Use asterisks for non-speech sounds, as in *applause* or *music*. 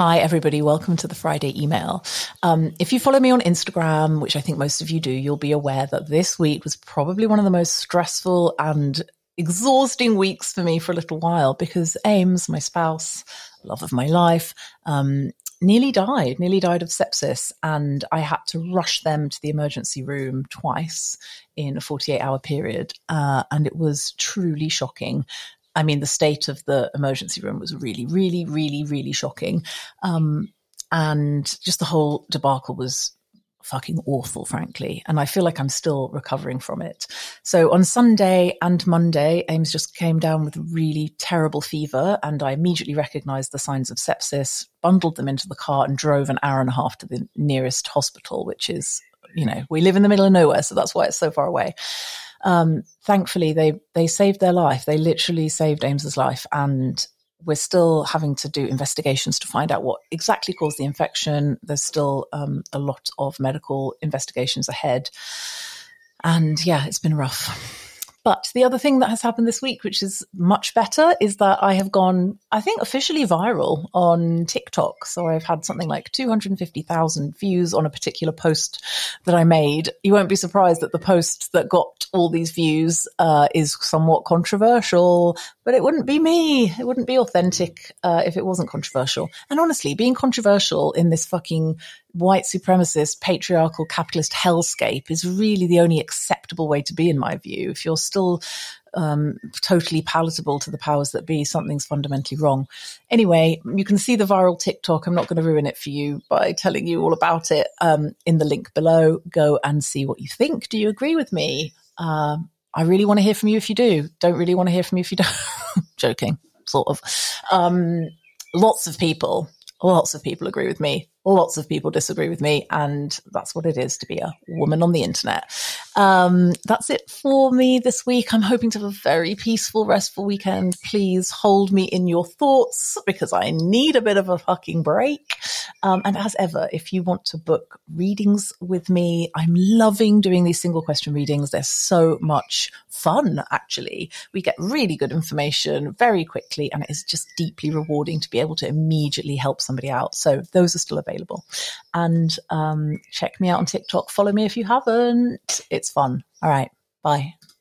Hi, everybody. Welcome to the Friday email. Um, if you follow me on Instagram, which I think most of you do, you'll be aware that this week was probably one of the most stressful and exhausting weeks for me for a little while because Ames, my spouse, love of my life, um, nearly died, nearly died of sepsis. And I had to rush them to the emergency room twice in a 48 hour period. Uh, and it was truly shocking. I mean, the state of the emergency room was really, really, really, really shocking. Um, and just the whole debacle was fucking awful, frankly. And I feel like I'm still recovering from it. So on Sunday and Monday, Ames just came down with really terrible fever, and I immediately recognized the signs of sepsis, bundled them into the car, and drove an hour and a half to the nearest hospital, which is, you know, we live in the middle of nowhere, so that's why it's so far away. Um, thankfully, they they saved their life. They literally saved Ames's life, and we're still having to do investigations to find out what exactly caused the infection. There's still um, a lot of medical investigations ahead. And yeah, it's been rough. But the other thing that has happened this week, which is much better, is that I have gone, I think, officially viral on TikTok. So I've had something like 250,000 views on a particular post that I made. You won't be surprised that the post that got all these views uh, is somewhat controversial, but it wouldn't be me. It wouldn't be authentic uh, if it wasn't controversial. And honestly, being controversial in this fucking white supremacist, patriarchal, capitalist hellscape is really the only acceptable way to be, in my view. If you're still um, totally palatable to the powers that be, something's fundamentally wrong. Anyway, you can see the viral TikTok. I'm not going to ruin it for you by telling you all about it um, in the link below. Go and see what you think. Do you agree with me? Uh, I really want to hear from you if you do. Don't really want to hear from you if you don't. *laughs* Joking, sort of. Um, lots of people, lots of people agree with me lots of people disagree with me, and that's what it is to be a woman on the internet. Um, that's it for me this week. I'm hoping to have a very peaceful, restful weekend. Please hold me in your thoughts because I need a bit of a fucking break. Um, and as ever, if you want to book readings with me, I'm loving doing these single question readings. They're so much fun, actually. We get really good information very quickly, and it is just deeply rewarding to be able to immediately help somebody out. So those are still available. And um, check me out on TikTok. Follow me if you haven't. It's fun. All right. Bye.